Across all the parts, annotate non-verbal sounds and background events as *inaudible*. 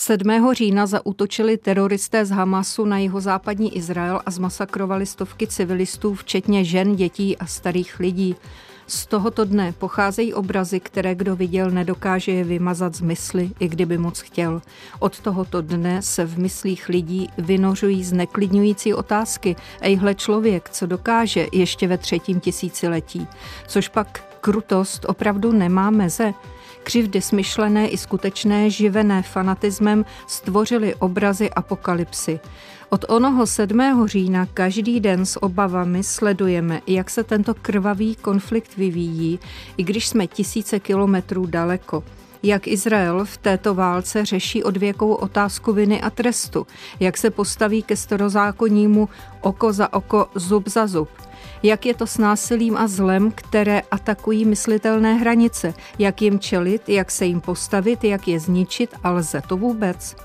7. října zautočili teroristé z Hamasu na jeho západní Izrael a zmasakrovali stovky civilistů, včetně žen, dětí a starých lidí. Z tohoto dne pocházejí obrazy, které kdo viděl, nedokáže je vymazat z mysli, i kdyby moc chtěl. Od tohoto dne se v myslích lidí vynořují zneklidňující otázky. Ejhle člověk, co dokáže ještě ve třetím tisíciletí. Což pak krutost opravdu nemá meze. Křivdy smyšlené i skutečné, živené fanatismem, stvořily obrazy apokalypsy. Od onoho 7. října každý den s obavami sledujeme, jak se tento krvavý konflikt vyvíjí, i když jsme tisíce kilometrů daleko jak Izrael v této válce řeší odvěkou otázku viny a trestu, jak se postaví ke starozákonnímu oko za oko, zub za zub – jak je to s násilím a zlem, které atakují myslitelné hranice, jak jim čelit, jak se jim postavit, jak je zničit a lze to vůbec.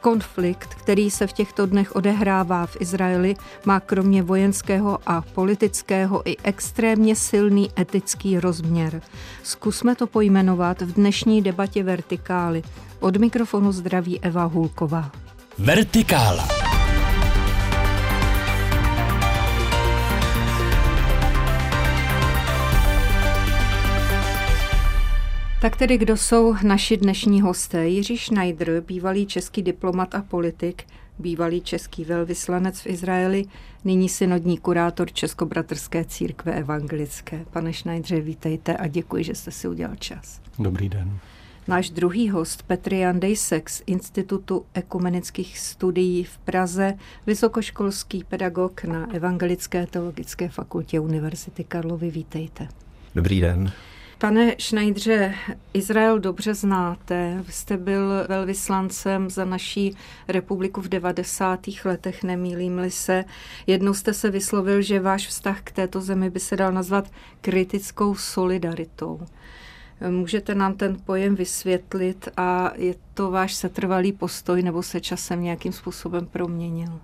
Konflikt, který se v těchto dnech odehrává v Izraeli, má kromě vojenského a politického i extrémně silný etický rozměr. Zkusme to pojmenovat v dnešní debatě Vertikály. Od mikrofonu zdraví Eva Hulková. Vertikála. Tak tedy kdo jsou naši dnešní hosté? Jiří Schneider, bývalý český diplomat a politik, bývalý český velvyslanec v Izraeli, nyní synodní kurátor Českobratrské církve evangelické. Pane Schneidře, vítejte a děkuji, že jste si udělal čas. Dobrý den. Náš druhý host, Petr Jan Dejsek z Institutu ekumenických studií v Praze, vysokoškolský pedagog na Evangelické teologické fakultě Univerzity Karlovy. Vítejte. Dobrý den. Pane Schneidře, Izrael dobře znáte. Vy jste byl velvyslancem za naší republiku v 90. letech, nemýlím-li se. Jednou jste se vyslovil, že váš vztah k této zemi by se dal nazvat kritickou solidaritou. Můžete nám ten pojem vysvětlit a je to váš setrvalý postoj nebo se časem nějakým způsobem proměnil?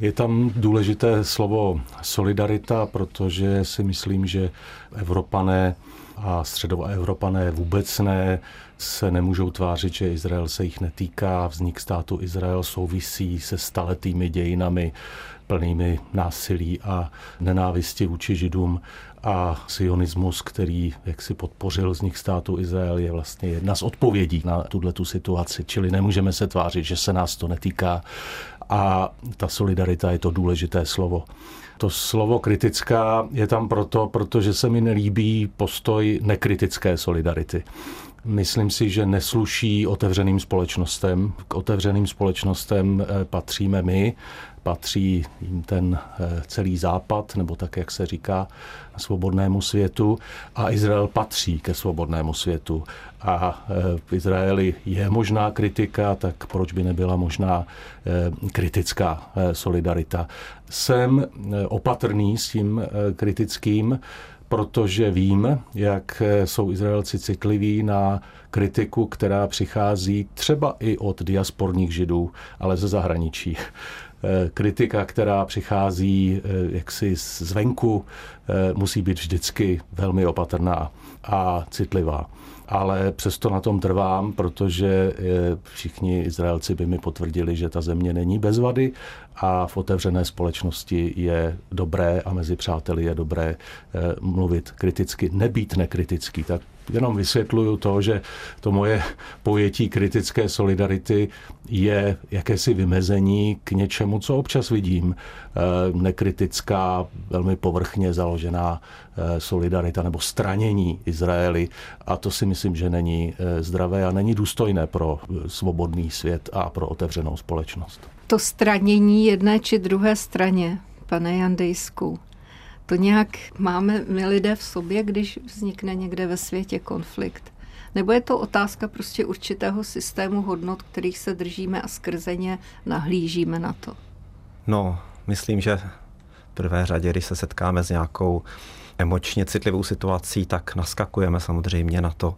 Je tam důležité slovo solidarita, protože si myslím, že Evropané a středoevropané vůbec ne, se nemůžou tvářit, že Izrael se jich netýká. Vznik státu Izrael souvisí se staletými dějinami plnými násilí a nenávisti vůči židům a sionismus, který jak si podpořil vznik státu Izrael, je vlastně jedna z odpovědí na tuhle tu situaci. Čili nemůžeme se tvářit, že se nás to netýká a ta solidarita je to důležité slovo. To slovo kritická je tam proto, protože se mi nelíbí postoj nekritické solidarity. Myslím si, že nesluší otevřeným společnostem. K otevřeným společnostem eh, patříme my, patří jim ten eh, celý západ, nebo tak, jak se říká, svobodnému světu a Izrael patří ke svobodnému světu. A eh, v Izraeli je možná kritika, tak proč by nebyla možná kritická solidarita. Jsem opatrný s tím kritickým, protože vím, jak jsou Izraelci citliví na kritiku, která přichází třeba i od diasporních židů, ale ze zahraničí. Eh, kritika, která přichází eh, jaksi zvenku, eh, musí být vždycky velmi opatrná a citlivá ale přesto na tom trvám, protože všichni Izraelci by mi potvrdili, že ta země není bez vady a v otevřené společnosti je dobré a mezi přáteli je dobré mluvit kriticky, nebýt nekritický. Tak jenom vysvětluju to, že to moje pojetí kritické solidarity je jakési vymezení k něčemu, co občas vidím. Eh, nekritická, velmi povrchně založená eh, solidarita nebo stranění Izraeli. A to si myslím, že není eh, zdravé a není důstojné pro svobodný svět a pro otevřenou společnost. To stranění jedné či druhé straně, pane Jandejsku, to nějak máme my lidé v sobě, když vznikne někde ve světě konflikt. Nebo je to otázka prostě určitého systému hodnot, kterých se držíme a skrze ně nahlížíme na to? No, myslím, že v prvé řadě, když se setkáme s nějakou emočně citlivou situací, tak naskakujeme samozřejmě na to,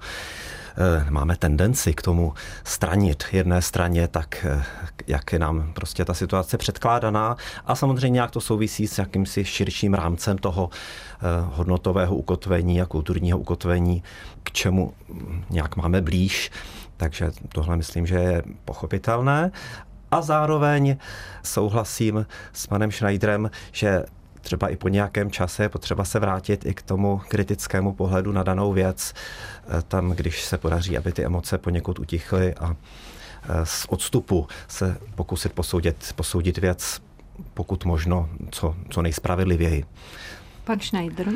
máme tendenci k tomu stranit jedné straně, tak eh, jak je nám prostě ta situace předkládaná a samozřejmě jak to souvisí s jakýmsi širším rámcem toho eh, hodnotového ukotvení a kulturního ukotvení, k čemu nějak máme blíž. Takže tohle myslím, že je pochopitelné. A zároveň souhlasím s panem Schneiderem, že třeba i po nějakém čase je potřeba se vrátit i k tomu kritickému pohledu na danou věc, eh, tam, když se podaří, aby ty emoce poněkud utichly a eh, z odstupu se pokusit posoudit, posoudit věc pokud možno co, co nejspravedlivěji. Pan Schneider?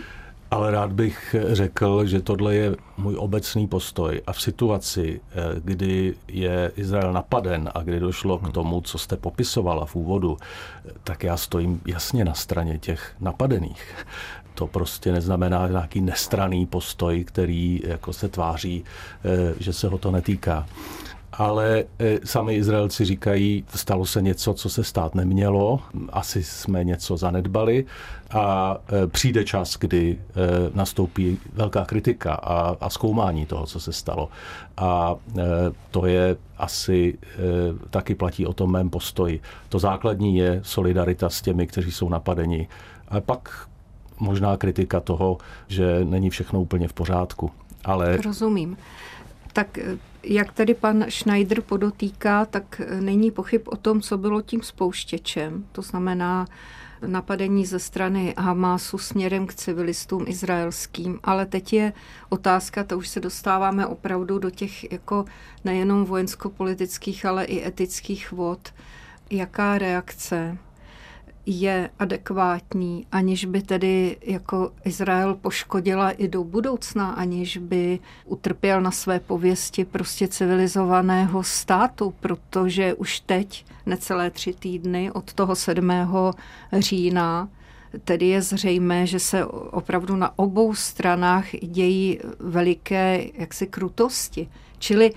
Ale rád bych řekl, že tohle je můj obecný postoj. A v situaci, eh, kdy je Izrael napaden a kdy došlo k hmm. tomu, co jste popisovala v úvodu, tak já stojím jasně na straně těch napadených. To prostě neznamená nějaký nestraný postoj, který jako se tváří, eh, že se ho to netýká ale e, sami Izraelci říkají, stalo se něco, co se stát nemělo, asi jsme něco zanedbali a e, přijde čas, kdy e, nastoupí velká kritika a, a zkoumání toho, co se stalo. A to je asi taky platí o tom mém postoji. To základní je solidarita s těmi, kteří jsou napadeni. A pak možná kritika toho, že není všechno úplně v pořádku. Ale... Rozumím. Tak jak tady pan Schneider podotýká, tak není pochyb o tom, co bylo tím spouštěčem. To znamená napadení ze strany Hamásu směrem k civilistům izraelským. Ale teď je otázka, to už se dostáváme opravdu do těch jako nejenom vojensko-politických, ale i etických vod. Jaká reakce je adekvátní, aniž by tedy jako Izrael poškodila i do budoucna, aniž by utrpěl na své pověsti prostě civilizovaného státu, protože už teď, necelé tři týdny od toho 7. října, tedy je zřejmé, že se opravdu na obou stranách dějí veliké jaksi krutosti. Čili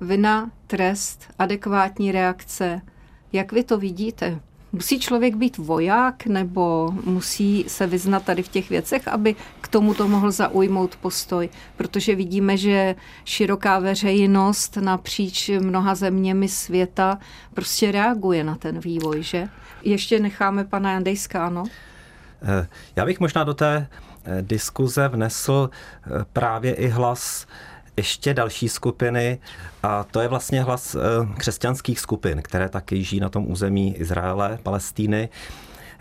vina, trest, adekvátní reakce. Jak vy to vidíte? Musí člověk být voják nebo musí se vyznat tady v těch věcech, aby k tomuto mohl zaujmout postoj? Protože vidíme, že široká veřejnost napříč mnoha zeměmi světa prostě reaguje na ten vývoj, že? Ještě necháme pana Jandejska, ano? Eh, já bych možná do té eh, diskuze vnesl eh, právě i hlas ještě další skupiny a to je vlastně hlas eh, křesťanských skupin, které taky žijí na tom území Izraele, Palestíny,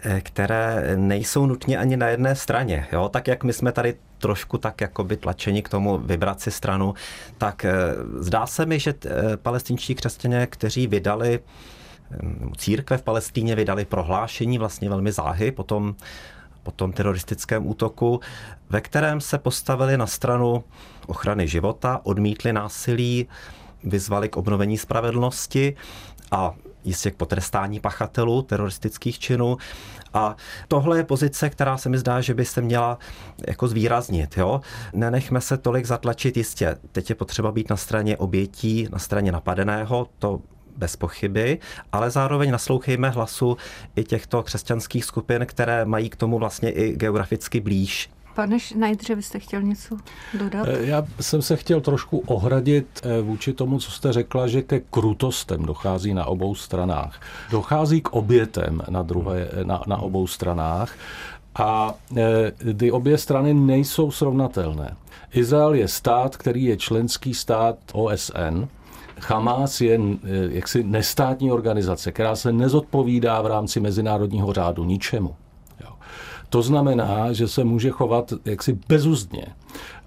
eh, které nejsou nutně ani na jedné straně. Jo? Tak jak my jsme tady trošku tak jakoby tlačeni k tomu vybrat si stranu, tak eh, zdá se mi, že palestinští křesťané, kteří vydali církve v Palestíně vydali prohlášení vlastně velmi záhy potom po tom teroristickém útoku, ve kterém se postavili na stranu ochrany života, odmítli násilí, vyzvali k obnovení spravedlnosti a jistě k potrestání pachatelů teroristických činů. A tohle je pozice, která se mi zdá, že by se měla jako zvýraznit. Jo? Nenechme se tolik zatlačit jistě. Teď je potřeba být na straně obětí, na straně napadeného, to bez pochyby, ale zároveň naslouchejme hlasu i těchto křesťanských skupin, které mají k tomu vlastně i geograficky blíž. Pane Schneidře, byste chtěl něco dodat? Eh, já jsem se chtěl trošku ohradit eh, vůči tomu, co jste řekla, že ke krutostem dochází na obou stranách. Dochází k obětem na, druhé, na, na obou stranách a eh, ty obě strany nejsou srovnatelné. Izrael je stát, který je členský stát OSN, Hamas je jaksi nestátní organizace, která se nezodpovídá v rámci mezinárodního řádu ničemu. To znamená, že se může chovat jaksi bezuzdně.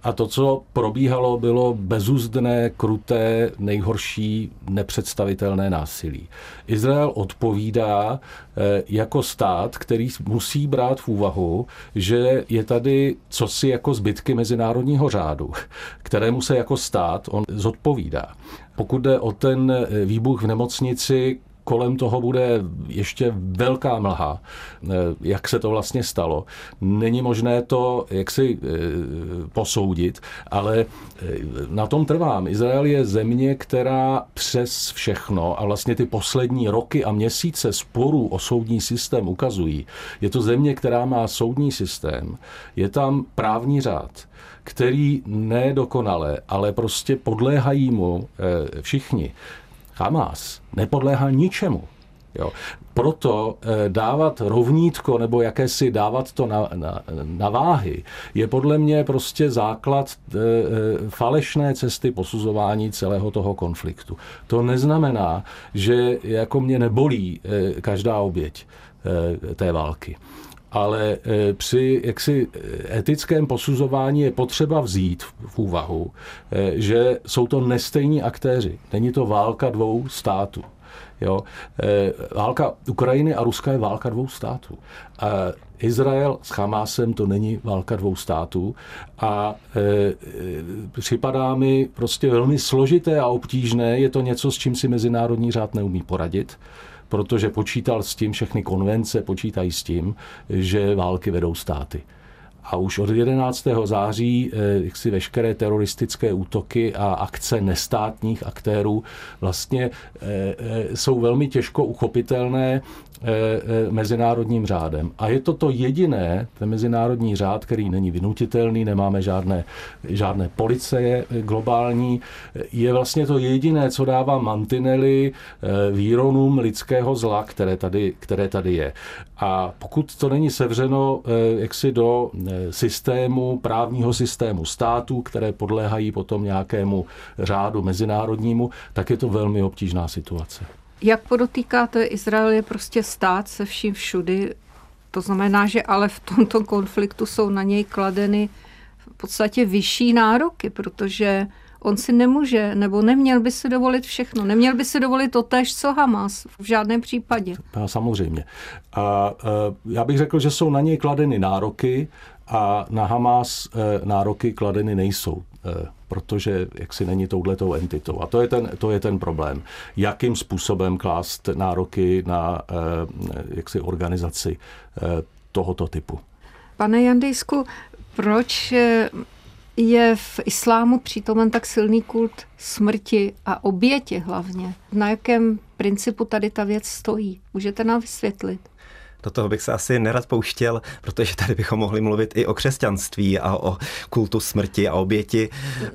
A to, co probíhalo, bylo bezuzdné, kruté, nejhorší, nepředstavitelné násilí. Izrael odpovídá eh, jako stát, který musí brát v úvahu, že je tady cosi jako zbytky mezinárodního řádu, kterému se jako stát on zodpovídá. Pokud jde o ten eh, výbuch v nemocnici, kolem toho bude ještě velká mlha, eh, jak se to vlastně stalo. Není možné to jaksi eh, posoudit, ale eh, na tom trvám. Izrael je země, která přes všechno a vlastně ty poslední roky a měsíce sporů o soudní systém ukazují. Je to země, která má soudní systém, je tam právní řád, který nedokonale, ale prostě podléhají mu všichni. Hamas nepodléhá ničemu. Jo. Proto eh, dávat rovnítko nebo jakési dávat to na, na, na váhy je podle mě prostě základ e, falešné cesty posuzování celého toho konfliktu. To neznamená, že jako mě nebolí každá oběť té války ale při jaksi etickém posuzování je potřeba vzít v úvahu, že jsou to nestejní aktéři. Není to válka dvou států. Jo? Eh, válka Ukrajiny a Ruska je válka dvou států. A Izrael s Hamásem to není válka dvou států a e, připadá mi prostě velmi složité a obtížné. Je to něco, s čím si mezinárodní řád neumí poradit protože počítal s tím, všechny konvence počítají s tím, že války vedou státy. A už od 11. září eh, jak si veškeré teroristické útoky a akce nestátních aktérů vlastně eh, eh, jsou velmi těžko uchopitelné mezinárodním řádem. A je to to jediné, ten mezinárodní řád, který není vynutitelný, nemáme žádné, žádné policie globální, je vlastně to jediné, co dává mantinely výronům lidského zla, které tady, které tady je. A pokud to není sevřeno jaksi do systému, právního systému států, které podléhají potom nějakému řádu mezinárodnímu, tak je to velmi obtížná situace. Jak podotýkáte, Izrael je prostě stát se vším všudy. To znamená, že ale v tomto konfliktu jsou na něj kladeny v podstatě vyšší nároky, protože on si nemůže, nebo neměl by si dovolit všechno. Neměl by si dovolit to tež, co Hamas, v žádném případě. A samozřejmě. A, a já bych řekl, že jsou na něj kladeny nároky a na Hamas eh, nároky kladeny nejsou eh, protože jaksi není touhletou entitou. A to je, ten, to je ten problém. Jakým způsobem klást nároky na eh, jaksi organizaci tohoto typu. Pane Jandejsku, proč je v islámu přítomen tak silný kult smrti a oběti hlavně? Na jakém principu tady ta věc stojí? Můžete nám vysvětlit? Do toho bych se asi nerad pouštěl, protože tady bychom mohli mluvit i o křesťanství a o kultu smrti a oběti.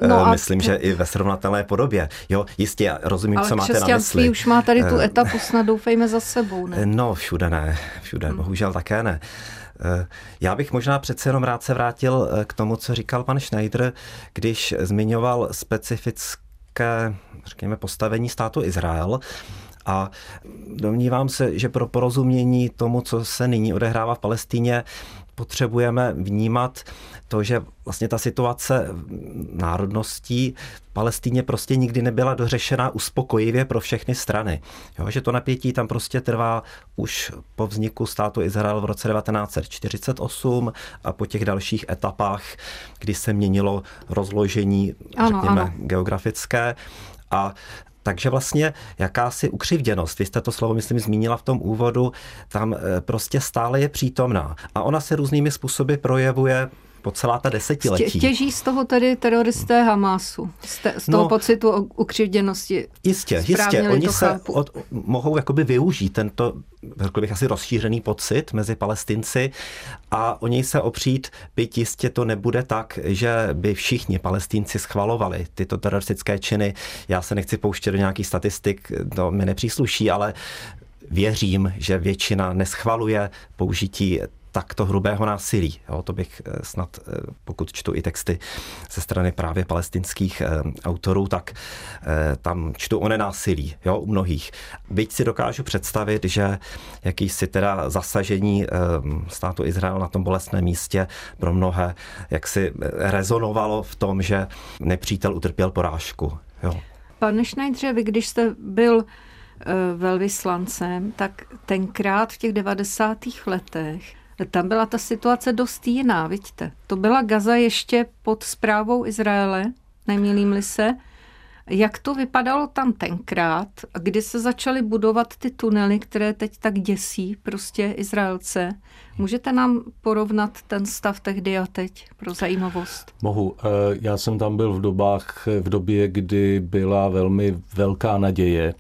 No a Myslím, že i ve srovnatelné podobě. Jo, jistě, rozumím, Ale co máte na mysli. už má tady tu eh, etapu, *laughs* snad doufejme za sebou, ne? No, všude ne, všude, hmm. bohužel také ne. Eh, já bych možná přece jenom rád se vrátil eh, k tomu, co říkal pan Schneider, když zmiňoval specifické, řekněme, postavení státu Izrael. A domnívám se, že pro porozumění tomu, co se nyní odehrává v Palestíně, potřebujeme vnímat to, že vlastně ta situace národností v Palestíně prostě nikdy nebyla dořešena uspokojivě pro všechny strany. Jo, že to napětí tam prostě trvá už po vzniku státu Izrael v roce 1948 a po těch dalších etapách, kdy se měnilo rozložení, ano, řekněme, ano. geografické. A takže vlastně jakási ukřivděnost, vy jste to slovo, myslím, zmínila v tom úvodu, tam eh, prostě stále je přítomná. A ona se různými způsoby projevuje po celá ta desetiletí. Těží z toho tedy teroristé Hamásu, z, te, z toho no, pocitu ukřivděnosti. Jistě, jistě. Oni se od, mohou jakoby využít tento, řekl bych, asi rozšířený pocit mezi palestinci a o něj se opřít, byť jistě to nebude tak, že by všichni palestinci schvalovali tyto teroristické činy. Já se nechci pouštět do nějakých statistik, to mi nepřísluší, ale věřím, že většina neschvaluje použití takto hrubého násilí. Jo, to bych eh, snad, eh, pokud čtu i texty ze strany právě palestinských eh, autorů, tak tam čtu o nenásilí jo, u mnohých. Byť si dokážu představit, že jakýsi teda zasažení státu Izrael na tom bolestném místě pro mnohé jak si rezonovalo v tom, že nepřítel utrpěl porážku. Jo. Pane Schneidře, vy když jste byl velvyslancem, tak tenkrát v těch 90. letech tam byla ta situace dost jiná, vidíte. To byla Gaza ještě pod zprávou Izraele, nemýlím-li se. Jak to vypadalo tam tenkrát, kdy se začaly budovat ty tunely, které teď tak děsí prostě Izraelce? Můžete nám porovnat ten stav tehdy a teď pro zajímavost? Mohu. Eh, já jsem tam byl v dobách, v době, kdy byla velmi velká naděje,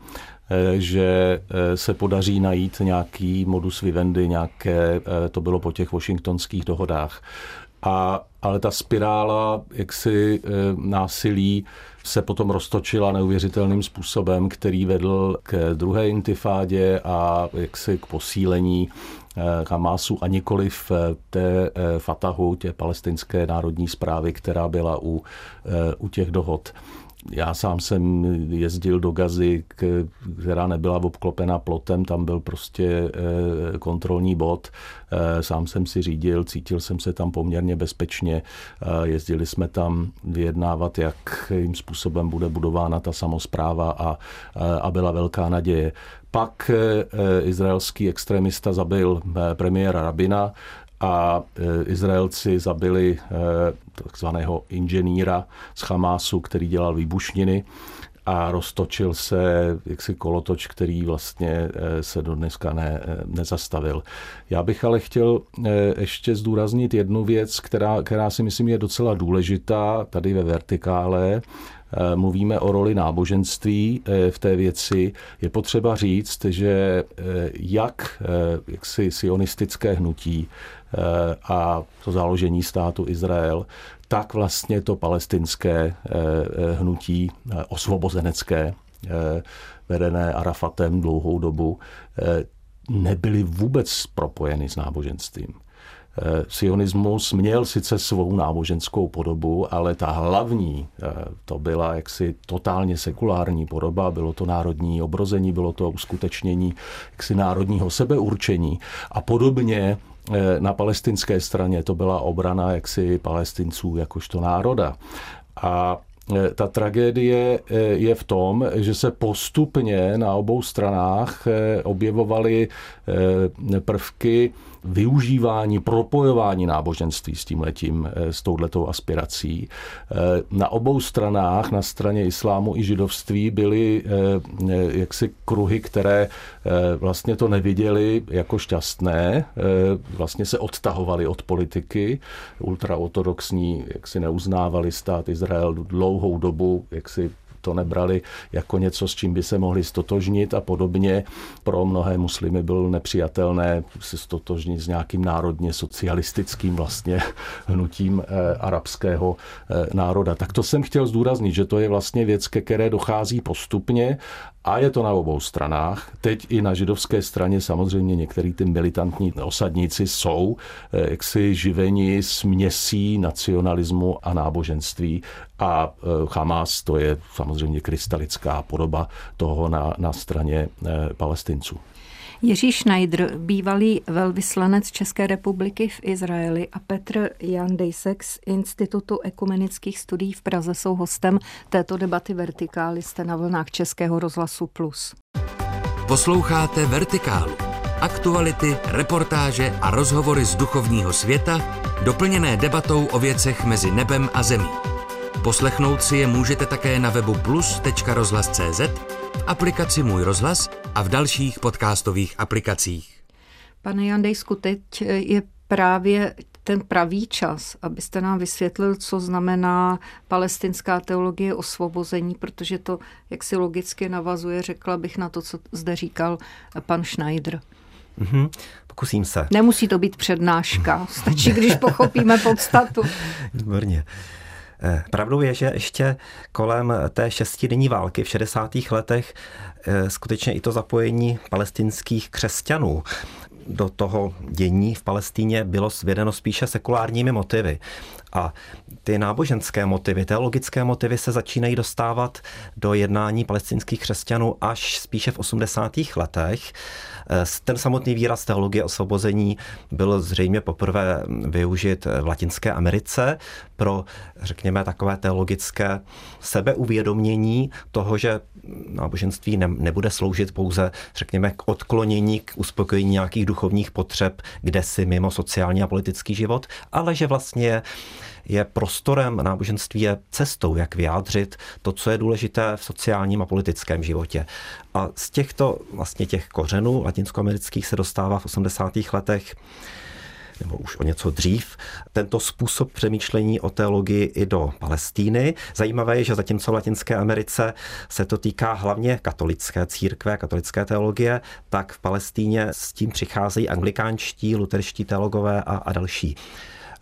že eh, se podaří najít nějaký modus vivendi, nějaké, eh, to bylo po těch washingtonských dohodách. A, ale ta spirála jaksi násilí se potom roztočila neuvěřitelným způsobem, který vedl k druhé intifádě a jaksi k posílení eh, Hamásu a nikoli v té Fatahu, tě palestinské národní zprávy, která byla u, u těch dohod. Já sám jsem jezdil do Gazy, která nebyla obklopena plotem, tam byl prostě eh, kontrolní bod. Eh, sám jsem si řídil, cítil jsem se tam poměrně bezpečně. Eh, jezdili jsme tam vyjednávat, jakým způsobem bude budována ta samozpráva a, a byla velká naděje. Pak izraelský extremista zabil premiéra Rabina, a e, Izraelci zabili e, takzvaného inženýra z Hamásu, který dělal výbušniny a roztočil se jaksi kolotoč, který vlastně e, se do dneska ne, nezastavil. Já bych ale chtěl ještě zdůraznit jednu věc, která, která si myslím je docela důležitá tady ve vertikále, mluvíme o roli náboženství v té věci, je potřeba říct, že jak, jak si sionistické hnutí, a to založení státu Izrael, tak vlastně to palestinské eh, eh, hnutí osvobozenecké, vedené Arafatem dlouhou dobu, nebyly vůbec propojeny s náboženstvím. Sionismus měl sice svou náboženskou podobu, ale ta hlavní, to byla jaksi totálně sekulární podoba, bylo to národní obrození, bylo to uskutečnění jaksi národního sebeurčení. A podobně Eh, na palestinské straně to byla obrana jaksi palestinců jakožto národa. A eh, ta tragédie eh, je v tom, že se postupně na obou stranách objevovaly prvky využívání, propojování náboženství s tím letím, s touhletou aspirací. Na obou stranách, na straně islámu i židovství, byly jaksi kruhy, které vlastně to neviděli jako šťastné, vlastně se odtahovali od politiky, ultraortodoxní, jak si neuznávali stát Izrael dlouhou dobu, jak si to nebrali jako něco, s čím by se mohli stotožnit a podobně. Pro mnohé muslimy bylo nepřijatelné se stotožnit s nějakým národně socialistickým vlastně *laughs* hnutím eh, arabského eh, národa. Tak to jsem chtěl zdůraznit, že to je vlastně věc, ke které dochází postupně a je to na obou stranách. Teď i na židovské straně samozřejmě některý ty militantní osadníci jsou eh, jaksi živeni směsí nacionalismu a náboženství a eh, Hamas to je samozřejmě krystalická podoba toho na, na straně eh, palestinců. Jiří Schneider, bývalý velvyslanec České republiky v Izraeli a Petr Jan Dejsek z Institutu ekumenických studií v Praze jsou hostem této debaty Vertikály. Jste na vlnách Českého rozhlasu Plus. Posloucháte Vertikálu. Aktuality, reportáže a rozhovory z duchovního světa, doplněné debatou o věcech mezi nebem a zemí. Poslechnout si je můžete také na webu plus.rozhlas.cz, v aplikaci Můj rozhlas a v dalších podcastových aplikacích. Pane Jandejsku, teď je právě ten pravý čas, abyste nám vysvětlil, co znamená palestinská teologie osvobození, protože to jak si logicky navazuje, řekla bych na to, co zde říkal pan Schneider. Mm-hmm. Pokusím se. Nemusí to být přednáška, *laughs* stačí, když pochopíme podstatu. Výborně. Pravdou je, že ještě kolem té šestidenní války v 60. letech eh, skutečně i to zapojení palestinských křesťanů do toho dění v Palestíně bylo svědeno spíše sekulárními motivy. A ty náboženské motivy, teologické motivy se začínají dostávat do jednání palestinských křesťanů až spíše v 80. letech. Eh, ten samotný výraz teologie osvobození byl zřejmě poprvé využit v Latinské Americe pro, řekněme, takové teologické sebeuvědomění toho, že náboženství ne, nebude sloužit pouze, řekněme, k odklonění, k uspokojení nějakých duchovních potřeb, kde si mimo sociální a politický život, ale že vlastně je prostorem, náboženství je cestou, jak vyjádřit to, co je důležité v sociálním a politickém životě. A z těchto vlastně těch kořenů latinskoamerických se dostává v 80. letech nebo už o něco dřív, tento způsob přemýšlení o teologii i do Palestíny. Zajímavé je, že zatímco v Latinské Americe se to týká hlavně katolické církve, katolické teologie, tak v Palestíně s tím přicházejí anglikánští, luterští teologové a, a další.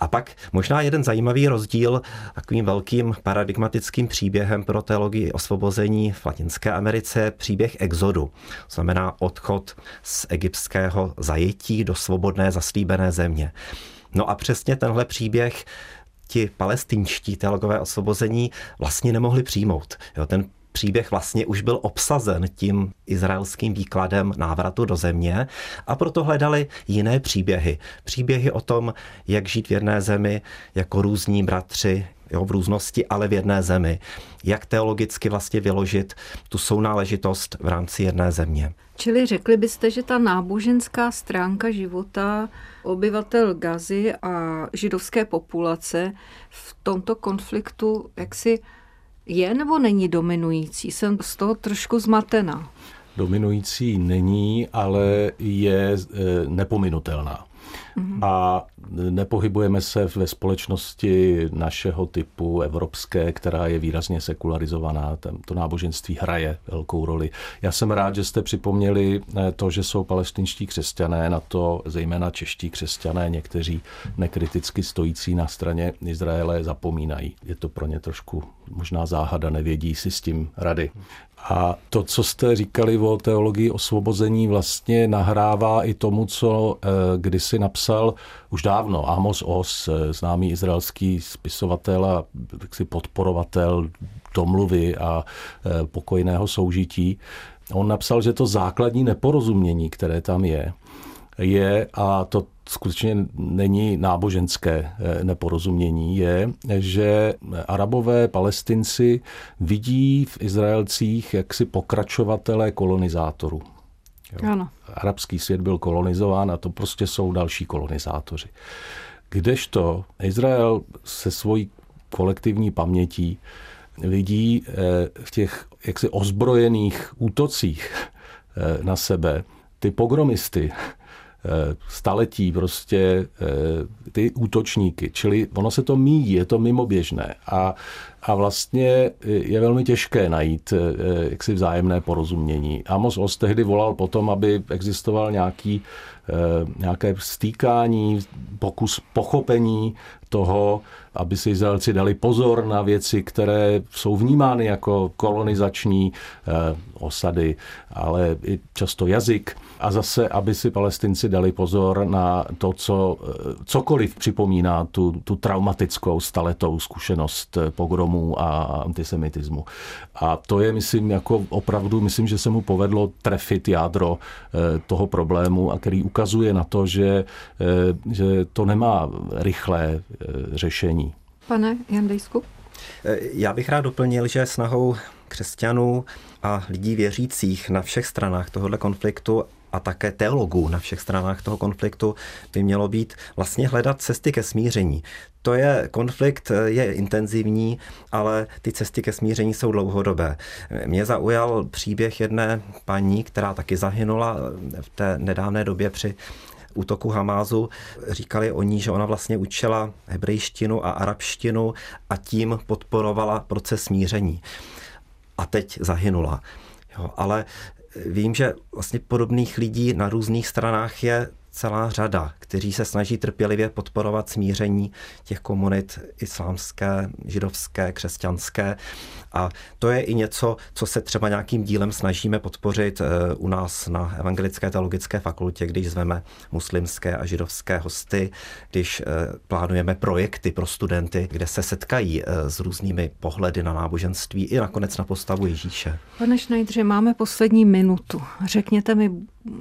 A pak možná jeden zajímavý rozdíl takovým velkým paradigmatickým příběhem pro teologii osvobození v Latinské Americe příběh exodu. Znamená odchod z egyptského zajetí do svobodné zaslíbené země. No a přesně tenhle příběh ti palestinští teologové osvobození vlastně nemohli přijmout. Jo, ten příběh vlastně už byl obsazen tím izraelským výkladem návratu do země a proto hledali jiné příběhy. Příběhy o tom, jak žít v jedné zemi jako různí bratři, jo, v různosti, ale v jedné zemi. Jak teologicky vlastně vyložit tu sounáležitost v rámci jedné země. Čili řekli byste, že ta náboženská stránka života obyvatel Gazy a židovské populace v tomto konfliktu jaksi je nebo není dominující? Jsem z toho trošku zmatená. Dominující není, ale je e, nepominutelná. Mm-hmm. A nepohybujeme se ve společnosti našeho typu evropské, která je výrazně sekularizovaná. To náboženství hraje velkou roli. Já jsem rád, že jste připomněli eh, to, že jsou palestinští křesťané, na to zejména čeští křesťané, někteří nekriticky stojící na straně Izraele zapomínají. Je to pro ně trošku možná záhada, nevědí si s tím rady. A to, co jste říkali o teologii osvobození, vlastně nahrává i tomu, co eh, kdysi napsal už dávno Amos Os, eh, známý izraelský spisovatel a si podporovatel domluvy a eh, pokojného soužití. On napsal, že to základní neporozumění, které tam je, je, a to skutečně není náboženské eh, neporozumění, je, že arabové palestinci vidí v Izraelcích jaksi pokračovatele kolonizátorů. Jo. Ano. Arabský svět byl kolonizován a to prostě jsou další kolonizátoři. Kdežto Izrael se svojí kolektivní pamětí vidí eh, v těch jaksi ozbrojených útocích eh, na sebe ty pogromisty, Eh, staletí prostě ty útočníky. Čili ono se to míjí, je to mimoběžné a, a vlastně je velmi těžké najít eh, jaksi vzájemné porozumění. Amos Os tehdy volal potom, aby existoval nějaký, nějaké stýkání, pokus pochopení toho, aby si Izraelci dali pozor na věci, které jsou vnímány jako kolonizační osady, ale i často jazyk a zase, aby si palestinci dali pozor na to, co cokoliv připomíná tu, tu traumatickou staletou zkušenost pogromů a antisemitismu. A to je, myslím, jako opravdu, myslím, že se mu povedlo trefit jádro eh, toho problému a který ukazuje na to, že, eh, že to nemá rychlé eh, řešení. Pane Jandejsku? Já bych rád doplnil, že snahou křesťanů a lidí věřících na všech stranách tohoto konfliktu a také teologů na všech stranách toho konfliktu by mělo být vlastně hledat cesty ke smíření. To je konflikt, je intenzivní, ale ty cesty ke smíření jsou dlouhodobé. Mě zaujal příběh jedné paní, která taky zahynula v té nedávné době při útoku Hamázu. Říkali o ní, že ona vlastně učila hebrejštinu a arabštinu a tím podporovala proces smíření. A teď zahynula. Jo, ale vím, že vlastně podobných lidí na různých stranách je celá řada, kteří se snaží trpělivě podporovat smíření těch komunit islámské, židovské, křesťanské. A to je i něco, co se třeba nějakým dílem snažíme podpořit eh, u nás na Evangelické teologické fakultě, když zveme muslimské a židovské hosty, když eh, plánujeme projekty pro studenty, kde se setkají eh, s různými pohledy na náboženství i nakonec na postavu Ježíše. Pane Šnajdře, máme poslední minutu. Řekněte mi,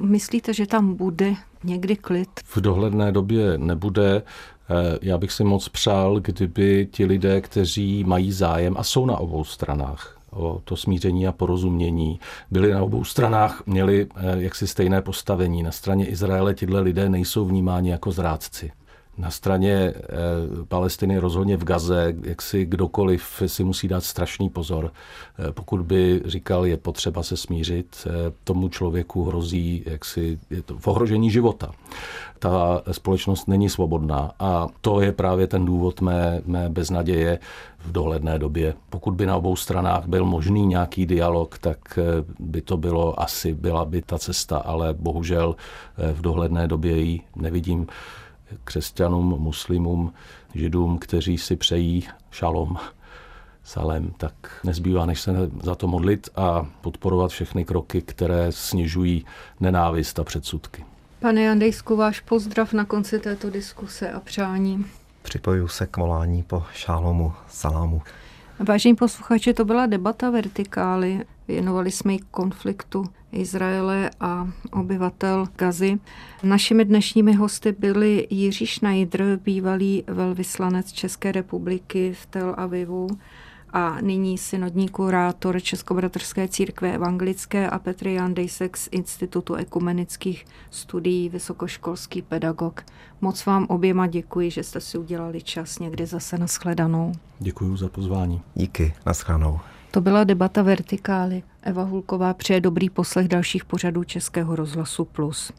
myslíte, že tam bude někdy klid? V dohledné době nebude. Eh, já bych si moc přál, kdyby ti lidé, kteří mají zájem a jsou na obou stranách, o to smíření a porozumění. Byli na obou stranách, měli eh, jaksi stejné postavení. Na straně Izraele tyhle lidé nejsou vnímáni jako zrádci. Na straně eh, Palestiny rozhodně v Gaze, jak si kdokoliv si musí dát strašný pozor. Eh, pokud by říkal, je potřeba se smířit, eh, tomu člověku hrozí jaksi, je to v ohrožení života. Ta společnost není svobodná a to je právě ten důvod mé, mé beznaděje v dohledné době. Pokud by na obou stranách byl možný nějaký dialog, tak by to bylo asi, byla by ta cesta, ale bohužel v dohledné době ji nevidím. Křesťanům, muslimům, židům, kteří si přejí šalom, salem, tak nezbývá, než se za to modlit a podporovat všechny kroky, které snižují nenávist a předsudky. Pane Jandejsku, váš pozdrav na konci této diskuse a přání. Připojuji se k volání po šálomu, salámu. Vážení posluchači, to byla debata vertikály. Věnovali jsme ji konfliktu Izraele a obyvatel Gazy. Našimi dnešními hosty byli Jiří Schneider, bývalý velvyslanec České republiky v Tel Avivu, a nyní synodní kurátor Českobratrské církve evangelické a Petr Jan Dejsek z Institutu ekumenických studií, vysokoškolský pedagog. Moc vám oběma děkuji, že jste si udělali čas někdy zase na shledanou. Děkuji za pozvání. Díky, naschledanou. To byla debata Vertikály. Eva Hulková přeje dobrý poslech dalších pořadů Českého rozhlasu Plus.